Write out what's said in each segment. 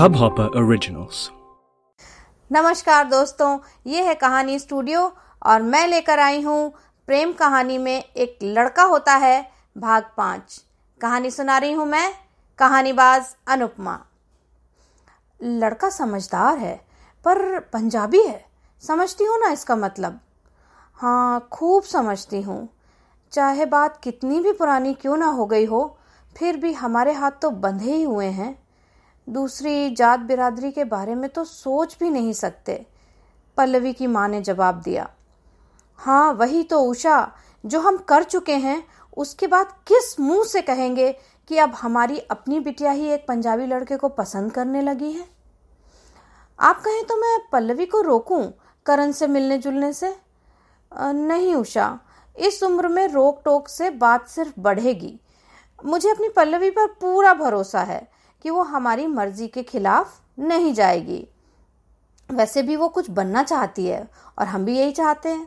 Hubhopper Originals. नमस्कार दोस्तों, ये है कहानी स्टूडियो और मैं लेकर आई हूँ प्रेम कहानी में एक लड़का होता है, भाग पाँच। कहानी सुना रही हूँ मैं, कहानीबाज अनुपमा। लड़का समझदार है, पर पंजाबी है। समझती हूँ ना इसका मतलब? हाँ खूब समझती हूँ। चाहे बात कितनी भी पुरानी क्यों ना हो गई हो, फिर भी हमारे हाथ तो बंधे ही हुए हैं। दूसरी जात बिरादरी के बारे में तो सोच भी नहीं सकते। पल्लवी की माँ ने जवाब दिया हाँ वही तो उषा, जो हम कर चुके हैं, उसके बाद किस मुँह से कहेंगे कि अब हमारी अपनी बिटिया ही एक पंजाबी लड़के को पसंद करने लगी है? आप कहें तो मैं पल्लवी को रोकूं करण से मिलने जुलने से? नहीं उषा, इस उम्र में रोक टोक से बात सिर्फ़ बढ़ेगी। मुझे अपनी पल्लवी पर पूरा भरोसा है। कि वो हमारी मर्ज़ी के खिलाफ नहीं जाएगी। वैसे भी वो कुछ बनना चाहती है और हम भी यही चाहते हैं।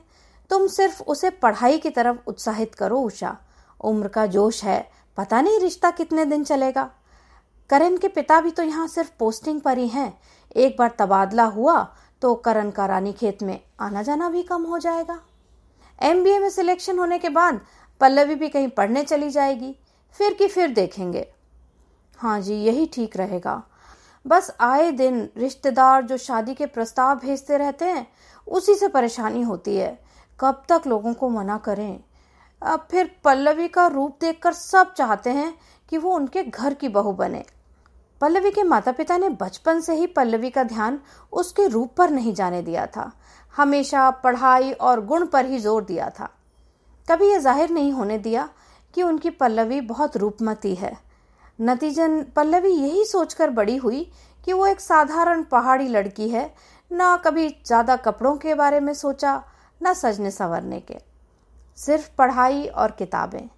तुम सिर्फ़ उसे पढ़ाई की तरफ़ उत्साहित करो, उषा। उम्र का जोश है। पता नहीं रिश्ता कितने दिन चलेगा। करण के पिता भी तो यहाँ सिर्फ़ पोस्टिंग पर ही हैं। एक बार तबादला हुआ तो करण का रानी खेत में आना जाना भी कम हो जाएगा। एमबीए में सिलेक्शन होने के बाद पल्लवी भी कहीं पढ़ने चली जाएगी। फिर की फिर देखेंगे। हाँ जी, यही ठीक रहेगा। बस आए दिन रिश्तेदार जो शादी के प्रस्ताव भेजते रहते हैं, उसी से परेशानी होती है। कब तक लोगों को मना करें? अब फिर पल्लवी का रूप देखकर सब चाहते हैं कि वो उनके घर की बहू बने। पल्लवी के माता पिता ने बचपन से ही पल्लवी का ध्यान उसके रूप पर नहीं जाने दिया था। हमेशा पढ़ाई और गुण पर ही ज़ोर दिया था। कभी यह ज़ाहिर नहीं होने दिया कि उनकी पल्लवी बहुत रूपमती है। नतीजन पल्लवी यही सोचकर बड़ी हुई कि वो एक साधारण पहाड़ी लड़की है, ना कभी ज़्यादा कपड़ों के बारे में सोचा, ना सजने संवरने के। सिर्फ़ पढ़ाई और किताबें।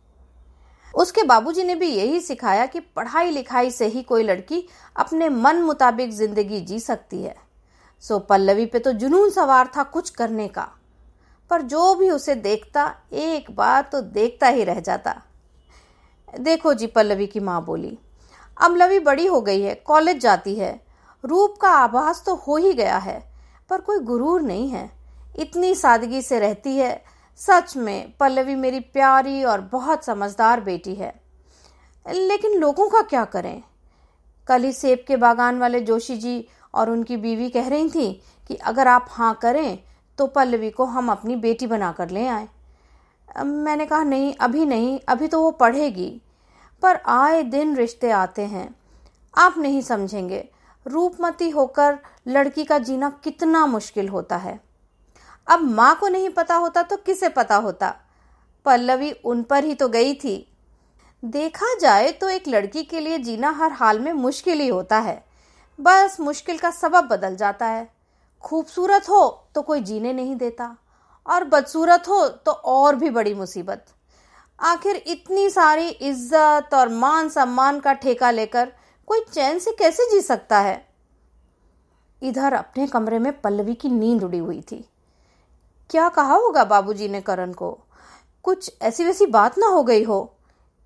उसके बाबूजी ने भी यही सिखाया कि पढ़ाई लिखाई से ही कोई लड़की अपने मन मुताबिक ज़िंदगी जी सकती है। सो पल्लवी पे तो जुनून सवार था कुछ करने का। पर जो भी उसे देखता, एक बार तो देखता ही रह जाता। देखो जी पल्लवी की माँ बोली, अब लवी बड़ी हो गई है, कॉलेज जाती है। रूप का आभास तो हो ही गया है, पर कोई गुरूर नहीं है। इतनी सादगी से रहती है। सच में पल्लवी मेरी प्यारी और बहुत समझदार बेटी है। लेकिन लोगों का क्या करें? कल ही सेब के बागान वाले जोशी जी और उनकी बीवी कह रही थी कि अगर आप हाँ करें तो पल्लवी को हम अपनी बेटी बनाकर ले आए। मैंने कहा, नहीं, अभी नहीं, अभी तो वो पढ़ेगी। पर आए दिन रिश्ते आते हैं। आप नहीं समझेंगे। रूपमती होकर लड़की का जीना कितना मुश्किल होता है। अब माँ को नहीं पता होता तो किसे पता होता? पल्लवी उन पर ही तो गई थी। देखा जाए तो एक लड़की के लिए जीना हर हाल में मुश्किल ही होता है। बस मुश्किल का सबब बदल जाता है। खूबसूरत हो तो कोई जीने नहीं देता। और बदसूरत हो तो और भी बड़ी मुसीबत। आखिर इतनी सारी इज़्ज़त और मान सम्मान का ठेका लेकर कोई चैन से कैसे जी सकता है? इधर अपने कमरे में पल्लवी की नींद उड़ी हुई थी। क्या कहा होगा बाबूजी ने करण को? कुछ ऐसी वैसी बात ना हो गई हो।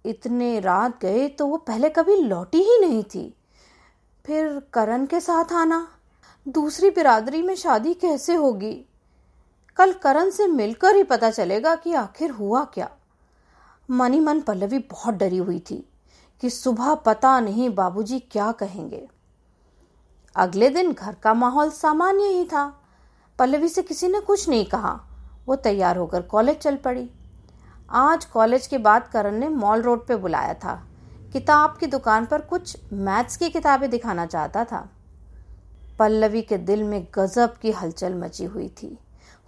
इतने रात गए तो वो पहले कभी लौटी ही नहीं थी। फिर करण के साथ आना। दूसरी बिरादरी में शादी कैसे होगी? कल करण से मिलकर ही पता चलेगा कि आखिर हुआ क्या। मनी मन पल्लवी बहुत डरी हुई थी कि सुबह पता नहीं बाबूजी क्या कहेंगे। अगले दिन घर का माहौल सामान्य ही था। पल्लवी से किसी ने कुछ नहीं कहा। वो तैयार होकर कॉलेज चल पड़ी। आज कॉलेज के बाद करण ने मॉल रोड पे बुलाया था। किताब की दुकान पर कुछ मैथ्स की किताबें दिखाना चाहता था। पल्लवी के दिल में गजब की हलचल मची हुई थी।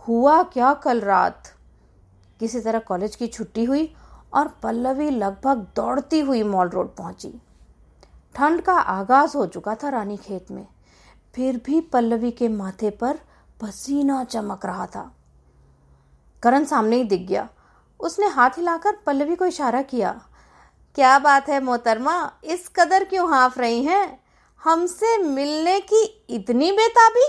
हुआ क्या कल रात? किसी तरह कॉलेज की छुट्टी हुई और पल्लवी लगभग दौड़ती हुई मॉल रोड पहुँची। ठंड का आगाज़ हो चुका था रानी खेत में। फिर भी पल्लवी के माथे पर पसीना चमक रहा था। करण सामने ही दिख गया। उसने हाथ हिलाकर पल्लवी को इशारा किया, क्या बात है मोहतरमा, इस कदर क्यों हाफ़ रही हैं? हमसे मिलने की इतनी बेताबी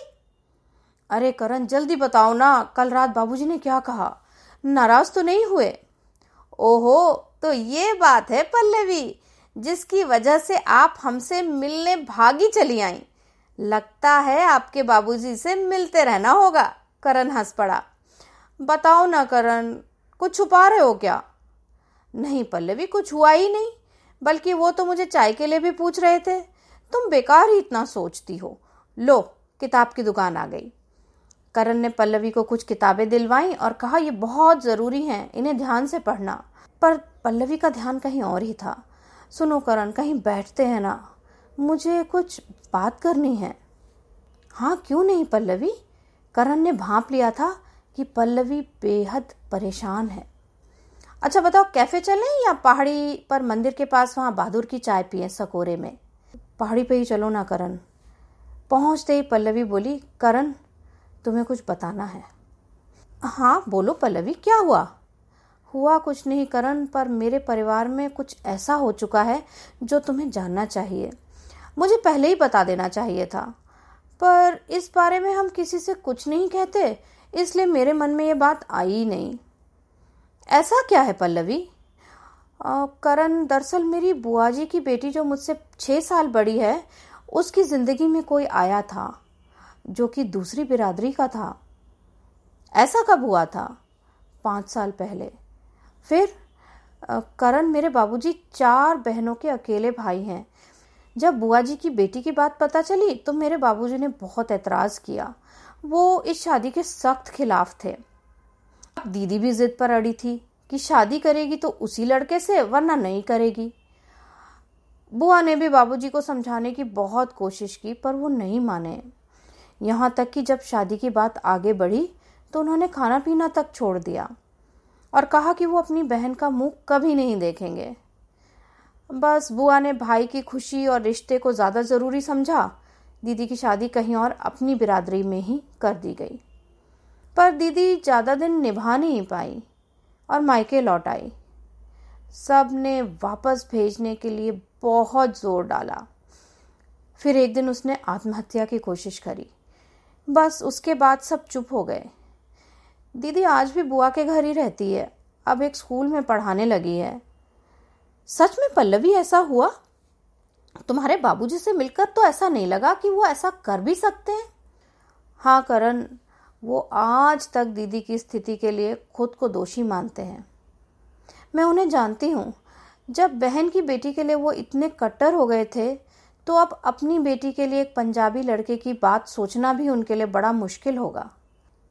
अरे करण, जल्दी बताओ ना, कल रात बाबूजी ने क्या कहा? नाराज़ तो नहीं हुए? ओहो तो ये बात है पल्लवी, जिसकी वजह से आप हमसे मिलने भागी चली आई। लगता है आपके बाबूजी से मिलते रहना होगा, करण हंस पड़ा। बताओ ना करण, कुछ छुपा रहे हो क्या? नहीं पल्लवी, कुछ हुआ ही नहीं, बल्कि वो तो मुझे चाय के लिए भी पूछ रहे थे। तुम बेकार ही इतना सोचती हो। लो, किताब की दुकान आ गई। करण ने पल्लवी को कुछ किताबें दिलवाई और कहा, ये बहुत ज़रूरी हैं, इन्हें ध्यान से पढ़ना। पर पल्लवी का ध्यान कहीं और ही था। सुनो करण, कहीं बैठते हैं ना। मुझे कुछ बात करनी है। हाँ क्यों नहीं पल्लवी? करण ने भाप लिया था कि पल्लवी बेहद परेशान है। अच्छा बताओ, कैफ़े चलें या पहाड़ी पर मंदिर के पास वहाँ बहादुर की चाय पिए सकोरे में? पहाड़ी पे ही चलो ना करण। पहुँचते ही पल्लवी बोली, करण तुम्हें कुछ बताना है? हाँ बोलो पल्लवी, क्या हुआ? हुआ कुछ नहीं, करण, पर मेरे परिवार में कुछ ऐसा हो चुका है जो तुम्हें जानना चाहिए। मुझे पहले ही बता देना चाहिए था। पर इस बारे में हम किसी से कुछ नहीं कहते, इसलिए मेरे मन में ये बात आई ही नहीं। ऐसा क्या है पल्लवी? करण, दरअसल मेरी बुआ जी की बेटी जो मुझसे छः साल बड़ी है, उसकी ज़िंदगी में कोई आया था। जो कि दूसरी बिरादरी का था। ऐसा कब हुआ था? पाँच साल पहले। फिर करण मेरे बाबूजी चार बहनों के अकेले भाई हैं। जब बुआ जी की बेटी की बात पता चली तो मेरे बाबूजी ने बहुत एतराज़ किया। वो इस शादी के सख्त खिलाफ थे। अब दीदी भी जिद पर अड़ी थी कि शादी करेगी तो उसी लड़के से, वरना नहीं करेगी। बुआ ने भी बाबूजी को समझाने की बहुत कोशिश की, पर वो नहीं माने। यहाँ तक कि जब शादी की बात आगे बढ़ी तो उन्होंने खाना पीना तक छोड़ दिया और कहा कि वो अपनी बहन का मुँह कभी नहीं देखेंगे। बस बुआ ने भाई की खुशी और रिश्ते को ज़्यादा ज़रूरी समझा। दीदी की शादी कहीं और अपनी बिरादरी में ही कर दी गई। पर दीदी ज़्यादा दिन निभा नहीं पाई और मायके लौट आई। सबने वापस भेजने के लिए बहुत ज़ोर डाला। फिर एक दिन उसने आत्महत्या की कोशिश करी। बस उसके बाद सब चुप हो गए। दीदी आज भी बुआ के घर ही रहती है। अब एक स्कूल में पढ़ाने लगी है। सच में पल्लवी, ऐसा हुआ? तुम्हारे बाबूजी से मिलकर तो ऐसा नहीं लगा कि वो ऐसा कर भी सकते हैं? हाँ करण, वो आज तक दीदी की स्थिति के लिए खुद को दोषी मानते हैं। मैं उन्हें जानती हूँ। जब बहन की बेटी के लिए वो इतने कट्टर हो गए थे तो अब अपनी बेटी के लिए एक पंजाबी लड़के की बात सोचना भी उनके लिए बड़ा मुश्किल होगा।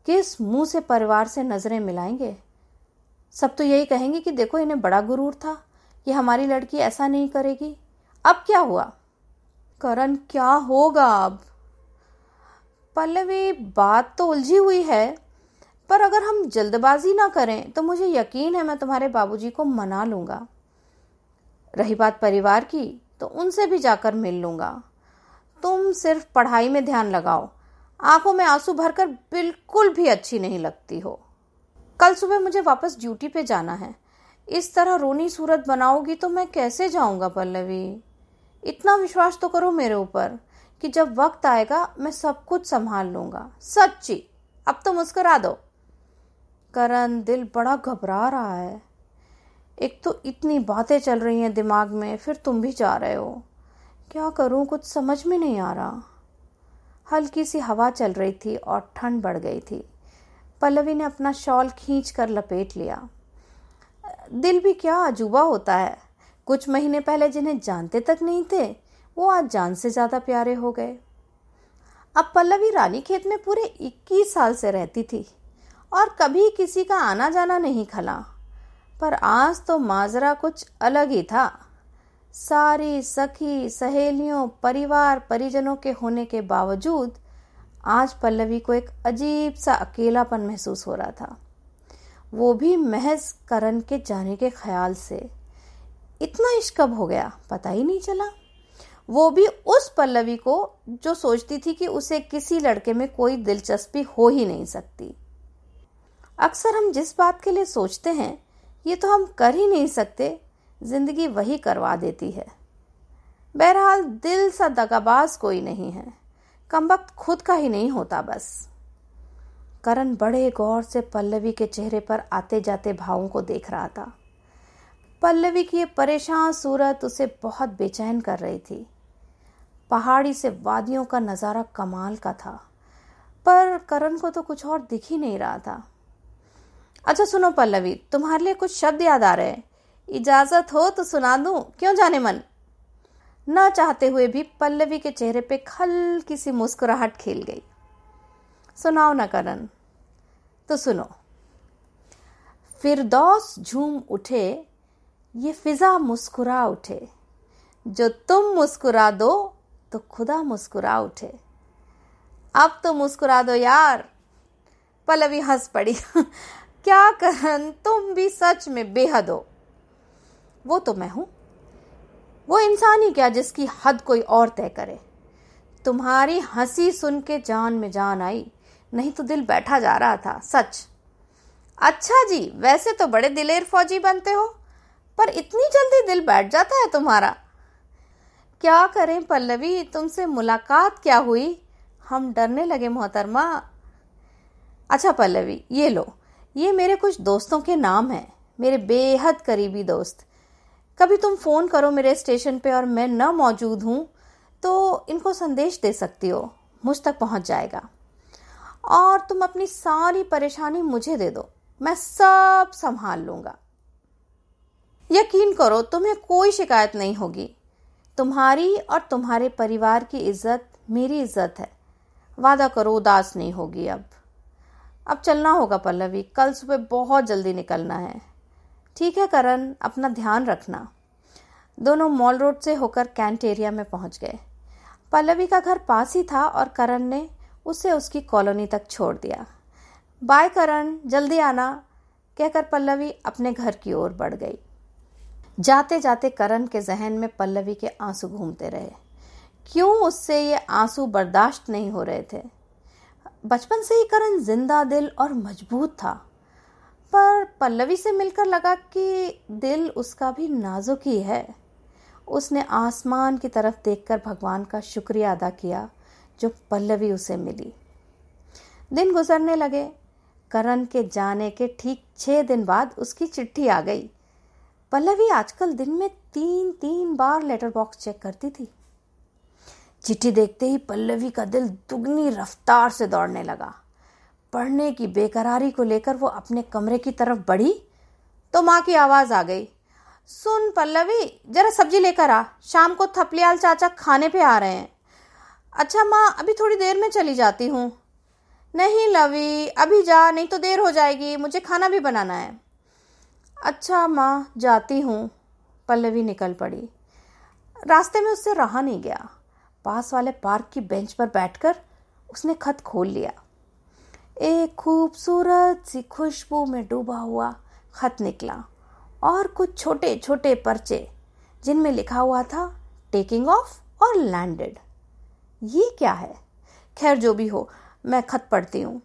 किस मुँह से परिवार से नज़रें मिलाएँगे? सब तो यही कहेंगे कि देखो, इन्हें बड़ा गुरूर था। कि हमारी लड़की ऐसा नहीं करेगी। अब क्या हुआ? करण, क्या होगा अब? पल्लवी, बात तो उलझी हुई है, पर अगर हम जल्दबाजी ना करें तो मुझे यकीन है मैं तुम्हारे बाबूजी को मना लूँगा। रही बात परिवार की तो उनसे भी जाकर मिल लूँगा। तुम सिर्फ़ पढ़ाई में ध्यान लगाओ। आँखों में आँसू भरकर बिल्कुल भी अच्छी नहीं लगती हो। कल सुबह मुझे वापस ड्यूटी पे जाना है। इस तरह रोनी सूरत बनाओगी तो मैं कैसे जाऊँगा, पल्लवी? इतना विश्वास तो करो मेरे ऊपर कि जब वक्त आएगा, मैं सब कुछ संभाल लूँगा। सच्ची, अब तो मुस्करा दो। करण दिल बड़ा घबरा रहा है। एक तो इतनी बातें चल रही हैं दिमाग में, फिर तुम भी जा रहे हो। क्या करूँ, कुछ समझ में नहीं आ रहा। हल्की सी हवा चल रही थी और ठंड बढ़ गई थी। पल्लवी ने अपना शॉल खींच कर लपेट लिया। दिल भी क्या अजूबा होता है। कुछ महीने पहले जिन्हें जानते तक नहीं थे, वो आज जान से ज़्यादा प्यारे हो गए। अब पल्लवी रानी खेत में पूरे 21 साल से रहती थी और कभी किसी का आना जाना नहीं खला। पर आज तो माजरा कुछ अलग ही था। सारी सखी, सहेलियों, परिवार, परिजनों के होने के बावजूद आज पल्लवी को एक अजीब सा अकेलापन महसूस हो रहा था। वो भी महज करण के जाने के ख्याल से। इतना इश्क कब हो गया? पता ही नहीं चला। वो भी उस पल्लवी को जो सोचती थी कि उसे किसी लड़के में कोई दिलचस्पी हो ही नहीं सकती। अक्सर हम जिस बात के लिए सोचते हैं ये तो हम कर ही नहीं सकते। ज़िंदगी वही करवा देती है। बहरहाल दिल सा दगाबाज कोई नहीं है। कम वक्त खुद का ही नहीं होता बस। करण बड़े गौर से पल्लवी के चेहरे पर आते जाते भावों को देख रहा था। पल्लवी की ये परेशान सूरत उसे बहुत बेचैन कर रही थी। पहाड़ी से वादियों का नज़ारा कमाल का था। पर करण को तो कुछ और दिख ही नहीं रहा था। अच्छा सुनो पल्लवी, तुम्हारे लिए कुछ शब्द याद आ रहे हैं। इजाज़त हो तो सुना दूँ, क्यों जाने मन? ना चाहते हुए भी पल्लवी के चेहरे पे हल्की सी मुस्कुराहट खेल गई। सुनाओ ना करण तो सुनो। फिरदौस झूम उठे, ये फिजा मुस्कुरा उठे। जो तुम मुस्कुरा दो तो खुदा मुस्कुरा उठे। अब तो मुस्कुरा दो यार। पल्लवी हंस पड़ी। क्या करन तुम भी सच में बेहद हो? वो तो मैं हूँ। वो इंसान ही क्या जिसकी हद कोई और तय करे? तुम्हारी हँसी सुन के जान में जान आई, नहीं तो दिल बैठा जा रहा था, सच। अच्छा जी, वैसे तो बड़े दिलेर फौजी बनते हो, पर इतनी जल्दी दिल बैठ जाता है तुम्हारा। क्या करें पल्लवी, तुमसे मुलाकात क्या हुई? हम डरने लगे मोहतरमा। अच्छा पल्लवी, ये लो। ये मेरे कुछ दोस्तों के नाम हैं, मेरे बेहद करीबी दोस्त। कभी तुम फ़ोन करो मेरे स्टेशन पे और मैं न मौजूद हूँ तो इनको संदेश दे सकती हो, मुझ तक पहुँच जाएगा। और तुम अपनी सारी परेशानी मुझे दे दो, मैं सब संभाल लूँगा। यकीन करो, तुम्हें कोई शिकायत नहीं होगी। तुम्हारी और तुम्हारे परिवार की इज़्ज़त मेरी इज़्ज़त है। वादा करो, उदास नहीं होगी अब। अब चलना होगा पल्लवी। कल सुबह बहुत जल्दी निकलना है। ठीक है करण, अपना ध्यान रखना। दोनों मॉल रोड से होकर कैंट एरिया में पहुँच गए। पल्लवी का घर पास ही था और करण ने उसे उसकी कॉलोनी तक छोड़ दिया। बाय करण, जल्दी आना, कहकर पल्लवी अपने घर की ओर बढ़ गई। जाते जाते करण के जहन में पल्लवी के आँसू घूमते रहे। क्यों उससे ये आँसू बर्दाश्त नहीं हो रहे थे? बचपन से ही करण ज़िंदा दिल और मज़बूत था। पर पल्लवी से मिलकर लगा कि दिल उसका भी नाजुक ही है। उसने आसमान की तरफ़ देखकर भगवान का शुक्रिया अदा किया, जो पल्लवी उसे मिली। दिन गुजरने लगे। करण के जाने के ठीक छः दिन बाद उसकी चिट्ठी आ गई। पल्लवी आजकल दिन में तीन तीन बार लेटर बॉक्स चेक करती थी। चिट्ठी देखते ही पल्लवी का दिल दुगनी रफ्तार से दौड़ने लगा। पढ़ने की बेकरारी को लेकर वो अपने कमरे की तरफ़ बढ़ी तो माँ की आवाज़ आ गई, सुन पल्लवी, जरा सब्ज़ी लेकर आ। शाम को थपलियाल चाचा खाने पे आ रहे हैं। अच्छा माँ, अभी थोड़ी देर में चली जाती हूँ। नहीं लवी, अभी जा, नहीं तो देर हो जाएगी, मुझे खाना भी बनाना है। अच्छा माँ, जाती हूँ। पल्लवी निकल पड़ी। रास्ते में उससे रहा नहीं गया। पास वाले पार्क की बेंच पर बैठकर उसने खत खोल लिया। एक खूबसूरत सी खुशबू में डूबा हुआ खत निकला और कुछ छोटे छोटे पर्चे, जिनमें लिखा हुआ था टेकिंग ऑफ़ और लैंडेड ये क्या है? खैर, जो भी हो, मैं खत पढ़ती हूँ।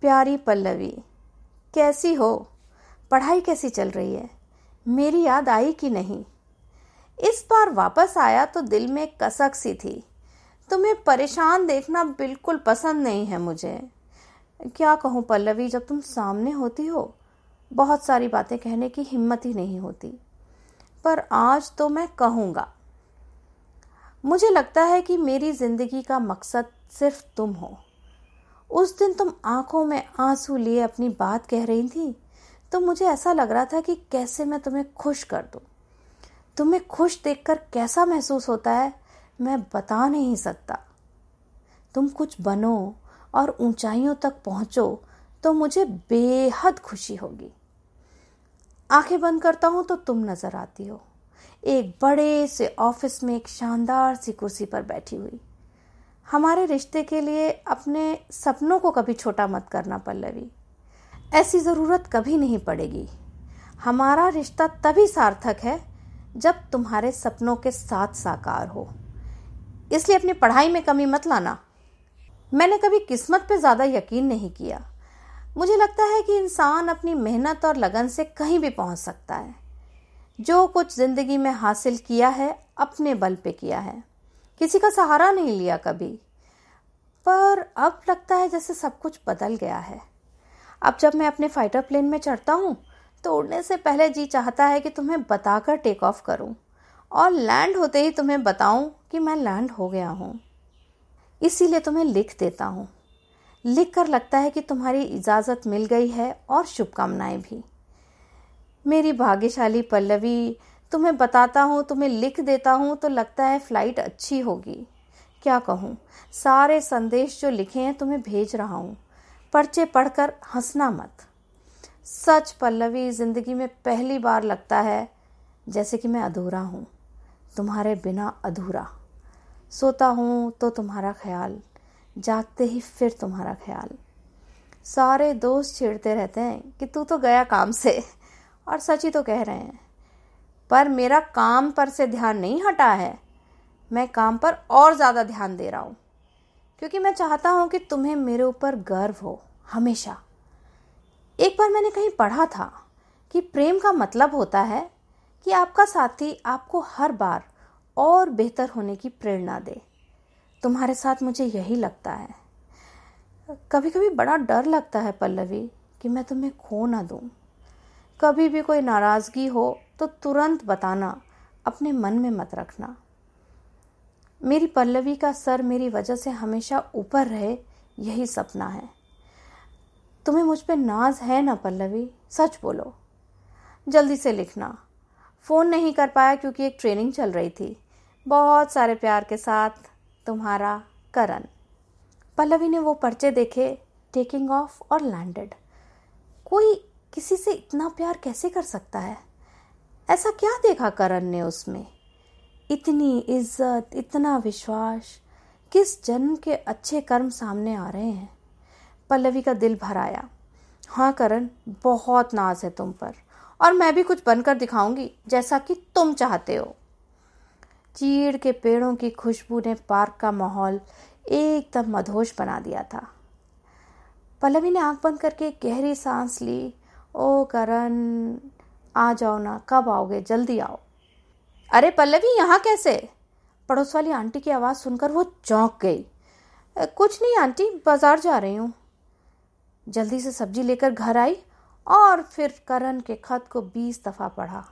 प्यारी पल्लवी, कैसी हो? पढ़ाई कैसी चल रही है? मेरी याद आई कि नहीं? इस बार वापस आया तो दिल में कसक सी थी। तुम्हें परेशान देखना बिल्कुल पसंद नहीं है मुझे। क्या कहूँ पल्लवी, जब तुम सामने होती हो, बहुत सारी बातें कहने की हिम्मत ही नहीं होती। पर आज तो मैं कहूँगा। मुझे लगता है कि मेरी ज़िंदगी का मकसद सिर्फ़ तुम हो। उस दिन तुम आँखों में आँसू लिए अपनी बात कह रही थी तो मुझे ऐसा लग रहा था कि कैसे मैं तुम्हें खुश कर दूँ। तुम्हें खुश देखकर कैसा महसूस होता है, मैं बता नहीं सकता। तुम कुछ बनो और ऊंचाइयों तक पहुंचो तो मुझे बेहद खुशी होगी। आँखें बंद करता हूँ तो तुम नज़र आती हो। एक बड़े से ऑफ़िस में एक शानदार सी कुर्सी पर बैठी हुई। हमारे रिश्ते के लिए अपने सपनों को कभी छोटा मत करना, पल्लवी। ऐसी ज़रूरत कभी नहीं पड़ेगी। हमारा रिश्ता तभी सार्थक है जब तुम्हारे सपनों के साथ साकार हो। इसलिए अपनी पढ़ाई में कमी मत लाना। मैंने कभी किस्मत पे ज़्यादा यकीन नहीं किया। मुझे लगता है कि इंसान अपनी मेहनत और लगन से कहीं भी पहुँच सकता है। जो कुछ ज़िंदगी में हासिल किया है, अपने बल पे किया है। किसी का सहारा नहीं लिया कभी। पर अब लगता है जैसे सब कुछ बदल गया है। अब जब मैं अपने फाइटर प्लेन में चढ़ता हूँ तो उड़ने से पहले जी चाहता है कि तुम्हें बताकर टेक ऑफ़ करूँ और लैंड होते ही तुम्हें बताऊँ कि मैं लैंड हो गया हूँ। इसीलिए तुम्हें लिख देता हूँ। लिख कर लगता है कि तुम्हारी इजाज़त मिल गई है और शुभकामनाएँ भी। मेरी भाग्यशाली पल्लवी, तुम्हें बताता हूँ, तुम्हें लिख देता हूँ तो लगता है फ़्लाइट अच्छी होगी। क्या कहूँ? सारे संदेश जो लिखे हैं, तुम्हें भेज रहा हूँ। पर्चे पढ़कर हंसना मत। सच पल्लवी ज़िंदगी में पहली बार लगता है जैसे कि मैं अधूरा हूँ, तुम्हारे बिना अधूरा। सोता हूँ तो तुम्हारा ख्याल, जागते ही फिर तुम्हारा ख्याल। सारे दोस्त छेड़ते रहते हैं कि तू तो गया काम से, और सच ही तो कह रहे हैं। पर मेरा काम पर से ध्यान नहीं हटा है, मैं काम पर और ज़्यादा ध्यान दे रहा हूँ, क्योंकि मैं चाहता हूँ कि तुम्हें मेरे ऊपर गर्व हो, हमेशा। एक बार मैंने कहीं पढ़ा था कि प्रेम का मतलब होता है कि आपका साथी आपको हर बार और बेहतर होने की प्रेरणा दे। तुम्हारे साथ मुझे यही लगता है। कभी कभी बड़ा डर लगता है पल्लवी कि मैं तुम्हें खो ना दूँ। कभी भी कोई नाराज़गी हो तो तुरंत बताना, अपने मन में मत रखना। मेरी पल्लवी का सर मेरी वजह से हमेशा ऊपर रहे, यही सपना है। तुम्हें मुझ पे नाज है ना, पल्लवी? सच बोलो। जल्दी से लिखना। फ़ोन नहीं कर पाया क्योंकि एक ट्रेनिंग चल रही थी। बहुत सारे प्यार के साथ तुम्हारा करण। पल्लवी ने वो पर्चे देखे टेकिंग ऑफ़ और लैंडेड कोई किसी से इतना प्यार कैसे कर सकता है? ऐसा क्या देखा करण ने उसमें? इतनी इज़्ज़त, इतना विश्वास। किस जन्म के अच्छे कर्म सामने आ रहे हैं? पल्लवी का दिल भर आया। हाँ करण, बहुत नाज है तुम पर। और मैं भी कुछ बनकर दिखाऊँगी, जैसा कि तुम चाहते हो। चीड़ के पेड़ों की खुशबू ने पार्क का माहौल एकदम मधोश बना दिया था। पल्लवी ने आँख बंद करके गहरी सांस ली। ओ, करण, आ जाओ ना, कब आओगे? जल्दी आओ। अरे, पल्लवी, यहाँ कैसे? पड़ोस वाली आंटी की आवाज़ सुनकर वो चौंक गई। कुछ नहीं, आंटी, बाज़ार जा रही हूँ। जल्दी से सब्ज़ी लेकर घर आई और फिर करण के खत को बीस दफ़ा पढ़ा।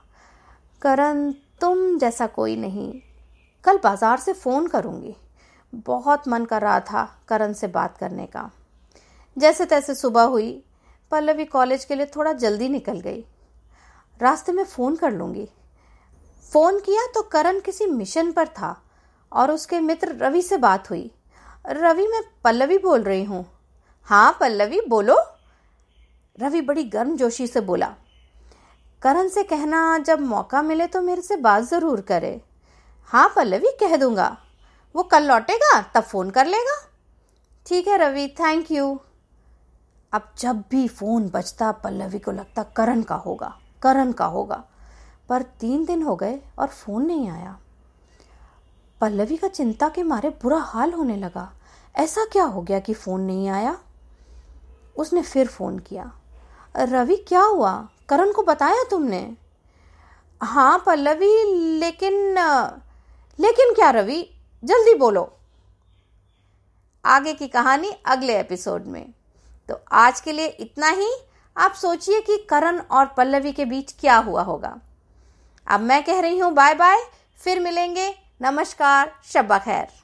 करण, तुम जैसा कोई नहीं। कल बाज़ार से फ़ोन करूँगी। बहुत मन कर रहा था करण से बात करने का। जैसे तैसे सुबह हुई, पल्लवी कॉलेज के लिए थोड़ा जल्दी निकल गई। रास्ते में फ़ोन कर लूँगी। फ़ोन किया तो करण किसी मिशन पर था और उसके मित्र रवि से बात हुई। रवि, मैं पल्लवी बोल रही हूँ। हाँ पल्लवी, बोलो। रवि बड़ी गर्म जोशी से बोला, करण से कहना, जब मौका मिले तो मेरे से बात ज़रूर करे। हाँ पल्लवी, कह दूँगा। वो कल लौटेगा, तब फ़ोन कर लेगा। ठीक है, रवि थैंक यू अब जब भी फ़ोन बजता, पल्लवी को लगता करण का होगा, करण का होगा। पर तीन दिन हो गए और फ़ोन नहीं आया। पल्लवी का चिंता के मारे बुरा हाल होने लगा। ऐसा क्या हो गया कि फ़ोन नहीं आया? उसने फिर फ़ोन किया। रवि, क्या हुआ? करण को बताया तुमने? हाँ पल्लवी, लेकिन लेकिन क्या रवि? जल्दी बोलो। आगे की कहानी अगले एपिसोड में। तो आज के लिए इतना ही। आप सोचिए कि करण और पल्लवी के बीच क्या हुआ होगा। अब मैं कह रही हूँ बाय बाय फिर मिलेंगे। नमस्कार, शब्बा खैर।